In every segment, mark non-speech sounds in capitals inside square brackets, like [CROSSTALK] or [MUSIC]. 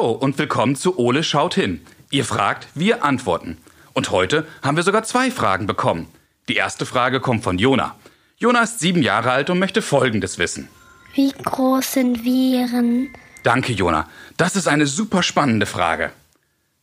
Hallo und willkommen zu Ole schaut hin. Ihr fragt, wir antworten. Und heute haben wir sogar zwei Fragen bekommen. Die erste Frage kommt von Jona. Jona ist sieben Jahre alt und möchte Folgendes wissen. Wie groß sind Viren? Danke, Jona. Das ist eine super spannende Frage.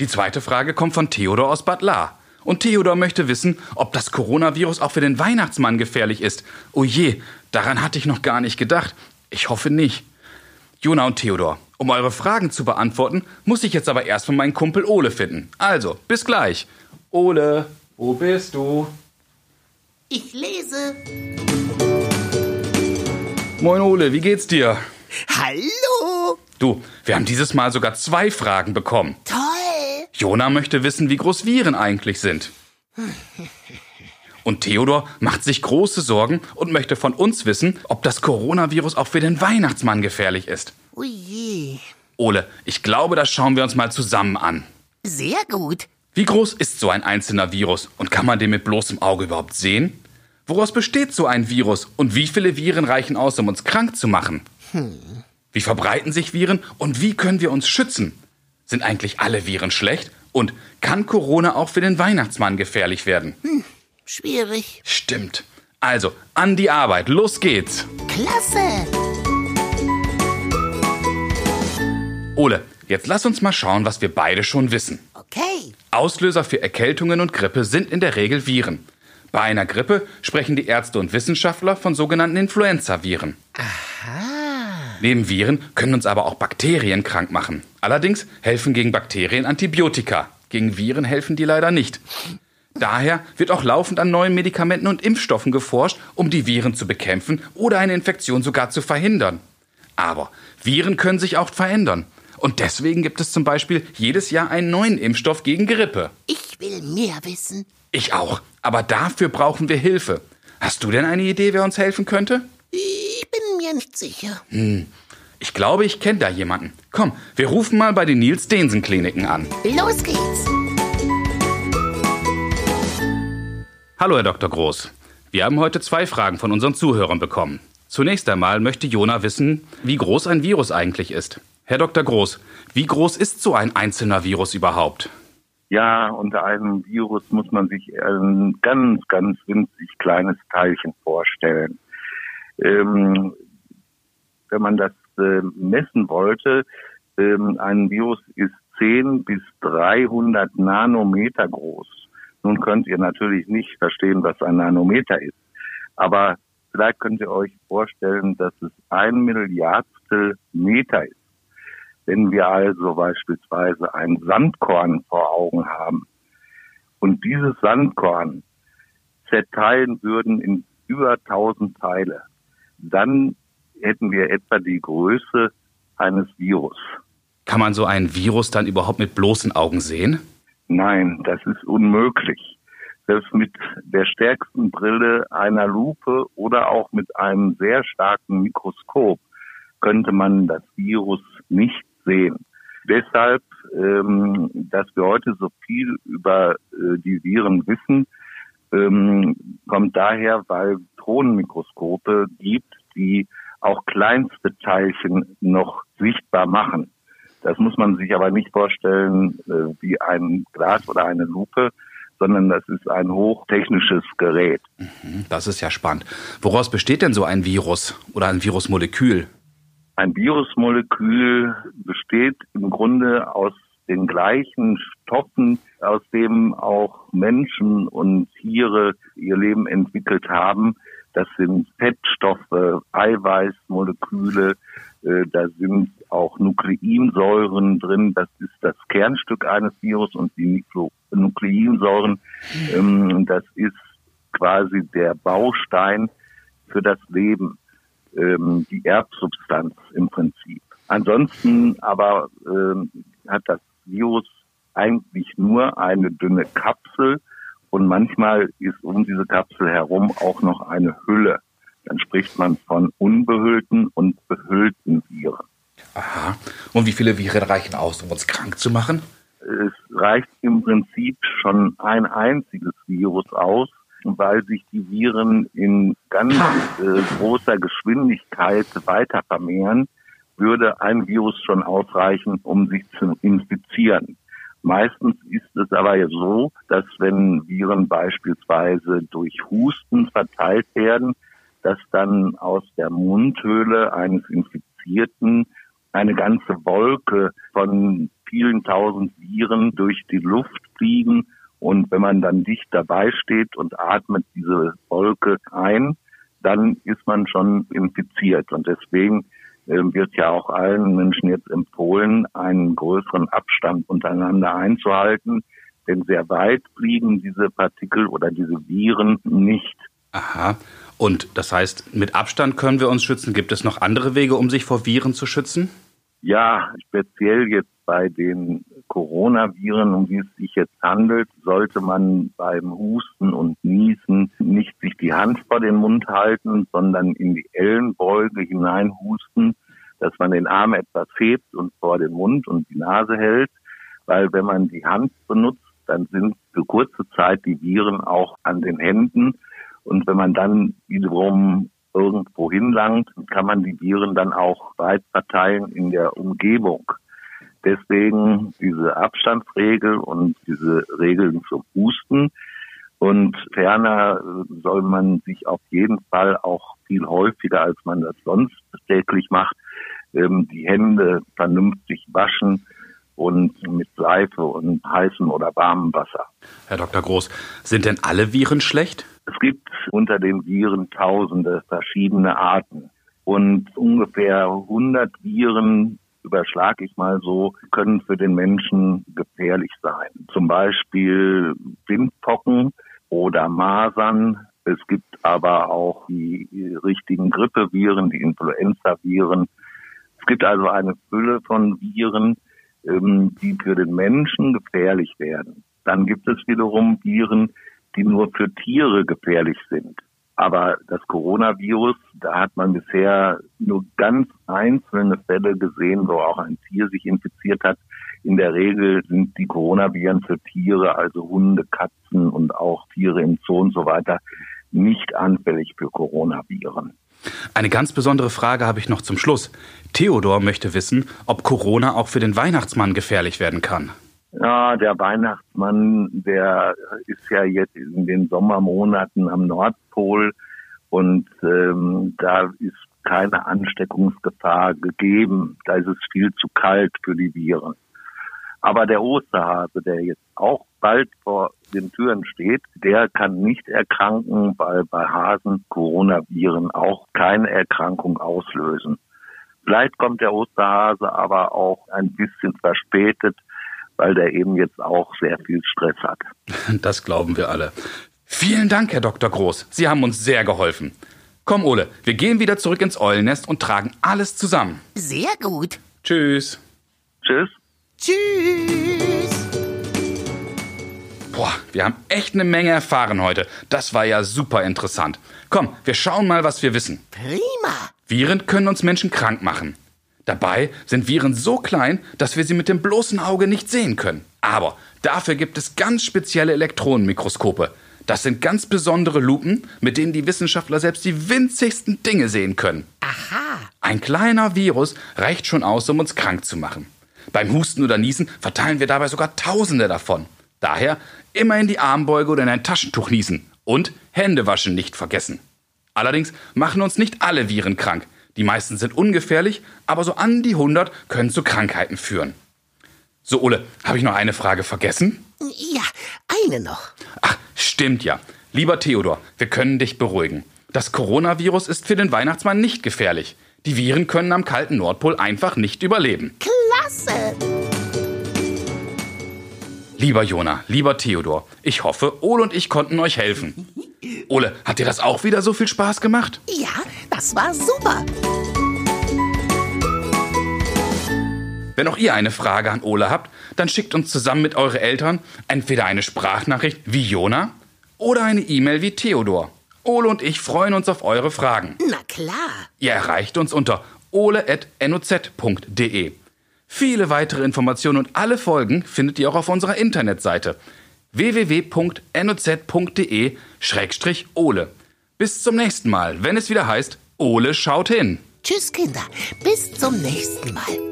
Die zweite Frage kommt von Theodor aus Bad Lahr. Und Theodor möchte wissen, ob das Coronavirus auch für den Weihnachtsmann gefährlich ist. Oh je, daran hatte ich noch gar nicht gedacht. Ich hoffe nicht. Jona und Theodor, um eure Fragen zu beantworten, muss ich jetzt aber erst von meinem Kumpel Ole finden. Also, bis gleich. Ole, wo bist du? Ich lese. Moin Ole, wie geht's dir? Hallo. Du, wir haben dieses Mal sogar zwei Fragen bekommen. Toll. Jona möchte wissen, wie groß Viren eigentlich sind. [LAUGHS] Und Theodor macht sich große Sorgen und möchte von uns wissen, ob das Coronavirus auch für den Weihnachtsmann gefährlich ist. Ui. Ole, ich glaube, das schauen wir uns mal zusammen an. Sehr gut. Wie groß ist so ein einzelner Virus und kann man den mit bloßem Auge überhaupt sehen? Woraus besteht so ein Virus und wie viele Viren reichen aus, um uns krank zu machen? Wie verbreiten sich Viren und wie können wir uns schützen? Sind eigentlich alle Viren schlecht? Und kann Corona auch für den Weihnachtsmann gefährlich werden? Schwierig. Stimmt. Also, an die Arbeit, los geht's. Klasse. Ole, jetzt lass uns mal schauen, was wir beide schon wissen. Okay. Auslöser für Erkältungen und Grippe sind in der Regel Viren. Bei einer Grippe sprechen die Ärzte und Wissenschaftler von sogenannten Influenza-Viren. Neben Viren können uns aber auch Bakterien krank machen. Allerdings helfen gegen Bakterien Antibiotika. Gegen Viren helfen die leider nicht. Daher wird auch laufend an neuen Medikamenten und Impfstoffen geforscht, um die Viren zu bekämpfen oder eine Infektion sogar zu verhindern. Aber Viren können sich auch verändern. Und deswegen gibt es zum Beispiel jedes Jahr einen neuen Impfstoff gegen Grippe. Ich will mehr wissen. Ich auch. Aber dafür brauchen wir Hilfe. Hast du denn eine Idee, wer uns helfen könnte? Ich bin mir nicht sicher. Ich glaube, ich kenne da jemanden. Komm, wir rufen mal bei den Nils Densen Kliniken an. Los geht's. Hallo, Herr Dr. Groß. Wir haben heute zwei Fragen von unseren Zuhörern bekommen. Zunächst einmal möchte Jona wissen, wie groß ein Virus eigentlich ist. Herr Dr. Groß, wie groß ist so ein einzelner Virus überhaupt? Ja, unter einem Virus muss man sich ein ganz, ganz winzig kleines Teilchen vorstellen. Ähm, wenn man das äh, messen wollte, ähm, ein Virus ist 10 bis 300 Nanometer groß. Nun könnt ihr natürlich nicht verstehen, was ein Nanometer ist. Aber vielleicht könnt ihr euch vorstellen, dass es ein Milliardstel Meter ist. Wenn wir also beispielsweise ein Sandkorn vor Augen haben und dieses Sandkorn zerteilen würden in über 1000 Teile, dann hätten wir etwa die Größe eines Virus. Kann man so ein Virus dann überhaupt mit bloßen Augen sehen? Nein, das ist unmöglich. Selbst mit der stärksten Brille einer Lupe oder auch mit einem sehr starken Mikroskop könnte man das Virus nicht sehen. Deshalb, ähm, dass wir heute so viel über äh, die Viren wissen, ähm, kommt daher, weil Drohnenmikroskope gibt, die auch kleinste Teilchen noch sichtbar machen. Das muss man sich aber nicht vorstellen äh, wie ein Glas oder eine Lupe, sondern das ist ein hochtechnisches Gerät. Hm, Das ist ja spannend. Woraus besteht denn so ein Virus oder ein Virusmolekül? Ein Virusmolekül besteht im Grunde aus den gleichen Stoffen, aus dem auch Menschen und Tiere ihr Leben entwickelt haben. Das sind Fettstoffe, Eiweißmoleküle, äh, da sind auch Nukleinsäuren drin. Das ist das Kernstück eines Virus und die Nukle Nukleinsäuren, ähm, das ist quasi der Baustein für das Leben, ähm, die Erbsubstanz im Prinzip. Ansonsten aber ähm, hat das Virus eigentlich nur eine dünne Kapsel und manchmal ist um diese Kapsel herum auch noch eine Hülle. Spricht man von unbehüllten und befüllten Viren. Aha. Und wie viele Viren reichen aus, um uns krank zu machen? Es reicht im Prinzip schon ein einziges Virus aus, weil sich die Viren in ganz äh, großer Geschwindigkeit weiter vermehren, würde ein Virus schon ausreichen, um sich zu infizieren. Meistens ist es aber ja so, dass wenn Viren beispielsweise durch Husten verteilt werden, dass dann aus der Mundhöhle eines Infizierten eine ganze Wolke von vielen tausend Viren durch die Luft fliegen. Und wenn man dann dicht dabei steht und atmet diese Wolke ein, dann ist man schon infiziert. Und deswegen ähm, wird ja auch allen Menschen jetzt empfohlen, einen größeren Abstand untereinander einzuhalten. Denn sehr weit fliegen diese Partikel oder diese Viren nicht. Aha. Und das heißt, mit Abstand können wir uns schützen. Gibt es noch andere Wege, um sich vor Viren zu schützen? Ja, speziell jetzt bei den Coronaviren, um die es sich jetzt handelt, sollte man beim Husten und Niesen nicht sich die Hand vor den Mund halten, sondern in die Ellenbeuge hineinhusten, dass man den Arm etwas hebt und vor den Mund und die Nase hält, weil wenn man die Hand benutzt, dann sind für kurze Zeit die Viren auch an den Händen und wenn man dann wiederum irgendwo hinlangt, kann man die Viren dann auch weit verteilen in der Umgebung. Deswegen diese Abstandsregel und diese Regeln zum Husten. Und ferner soll man sich auf jeden Fall auch viel häufiger, als man das sonst täglich macht, ähm, die Hände vernünftig waschen und mit Seife und heißem oder warmem Wasser. Herr Dr. Groß, sind denn alle Viren schlecht? Unter den Viren tausende verschiedene Arten. Und ungefähr 100 Viren überschlage ich mal so, können für den Menschen gefährlich sein. Zum Beispiel Windpocken oder Masern. Es gibt aber auch die richtigen Grippeviren, die Influenzaviren. Es gibt also eine Fülle von Viren, ähm, die für den Menschen gefährlich werden. Dann gibt es wiederum Viren, die nur für Tiere gefährlich sind. Aber das Coronavirus, da hat man bisher nur ganz einzelne Fälle gesehen, wo auch ein Tier sich infiziert hat. In der Regel sind die Coronaviren für Tiere, also Hunde, Katzen und auch Tiere im Zoo und so weiter, nicht anfällig für Coronaviren. Eine ganz besondere Frage habe ich noch zum Schluss. Theodor möchte wissen, ob Corona auch für den Weihnachtsmann gefährlich werden kann. Ja, der Weihnachtsmann, der ist ja jetzt in den Sommermonaten am Nordpol und ähm, da ist keine Ansteckungsgefahr gegeben. Da ist es viel zu kalt für die Viren. Aber der Osterhase, der jetzt auch bald vor den Türen steht, der kann nicht erkranken, weil bei Hasen Coronaviren auch keine Erkrankung auslösen. Vielleicht kommt der Osterhase aber auch ein bisschen verspätet, weil der eben jetzt auch sehr viel Stress hat. [LAUGHS] Das glauben wir alle. Vielen Dank, Herr Dr. Groß. Sie haben uns sehr geholfen. Komm, Ole, wir gehen wieder zurück ins Eulennest und tragen alles zusammen. Sehr gut. Tschüss. Tschüss. Tschüss. Boah, wir haben echt eine Menge erfahren heute. Das war ja super interessant. Komm, wir schauen mal, was wir wissen. Prima. Viren können uns Menschen krank machen. Dabei sind Viren so klein, dass wir sie mit dem bloßen Auge nicht sehen können. Aber dafür gibt es ganz spezielle Elektronenmikroskope. Das sind ganz besondere Lupen, mit denen die Wissenschaftler selbst die winzigsten Dinge sehen können. Aha. Ein kleiner Virus reicht schon aus, um uns krank zu machen. Beim Husten oder Niesen verteilen wir dabei sogar Tausende davon. Daher immer in die Armbeuge oder in ein Taschentuch niesen und Hände waschen nicht vergessen. Allerdings machen uns nicht alle Viren krank. Die meisten sind ungefährlich, aber so an die 100 können zu Krankheiten führen. So, Ole, habe ich noch eine Frage vergessen? Ja, eine noch. Ach, stimmt ja. Lieber Theodor, wir können dich beruhigen. Das Coronavirus ist für den Weihnachtsmann nicht gefährlich. Die Viren können am kalten Nordpol einfach nicht überleben. Klasse. Lieber Jona, lieber Theodor, ich hoffe, Ole und ich konnten euch helfen. [LAUGHS] Ole, hat dir das auch wieder so viel Spaß gemacht? Ja, das war super. Wenn auch ihr eine Frage an Ole habt, dann schickt uns zusammen mit euren Eltern entweder eine Sprachnachricht wie Jona oder eine E-Mail wie Theodor. Ole und ich freuen uns auf eure Fragen. Na klar. Ihr erreicht uns unter ole.noz.de. Viele weitere Informationen und alle Folgen findet ihr auch auf unserer Internetseite www.noz.de-ole. Bis zum nächsten Mal, wenn es wieder heißt, Ole schaut hin. Tschüss, Kinder. Bis zum nächsten Mal.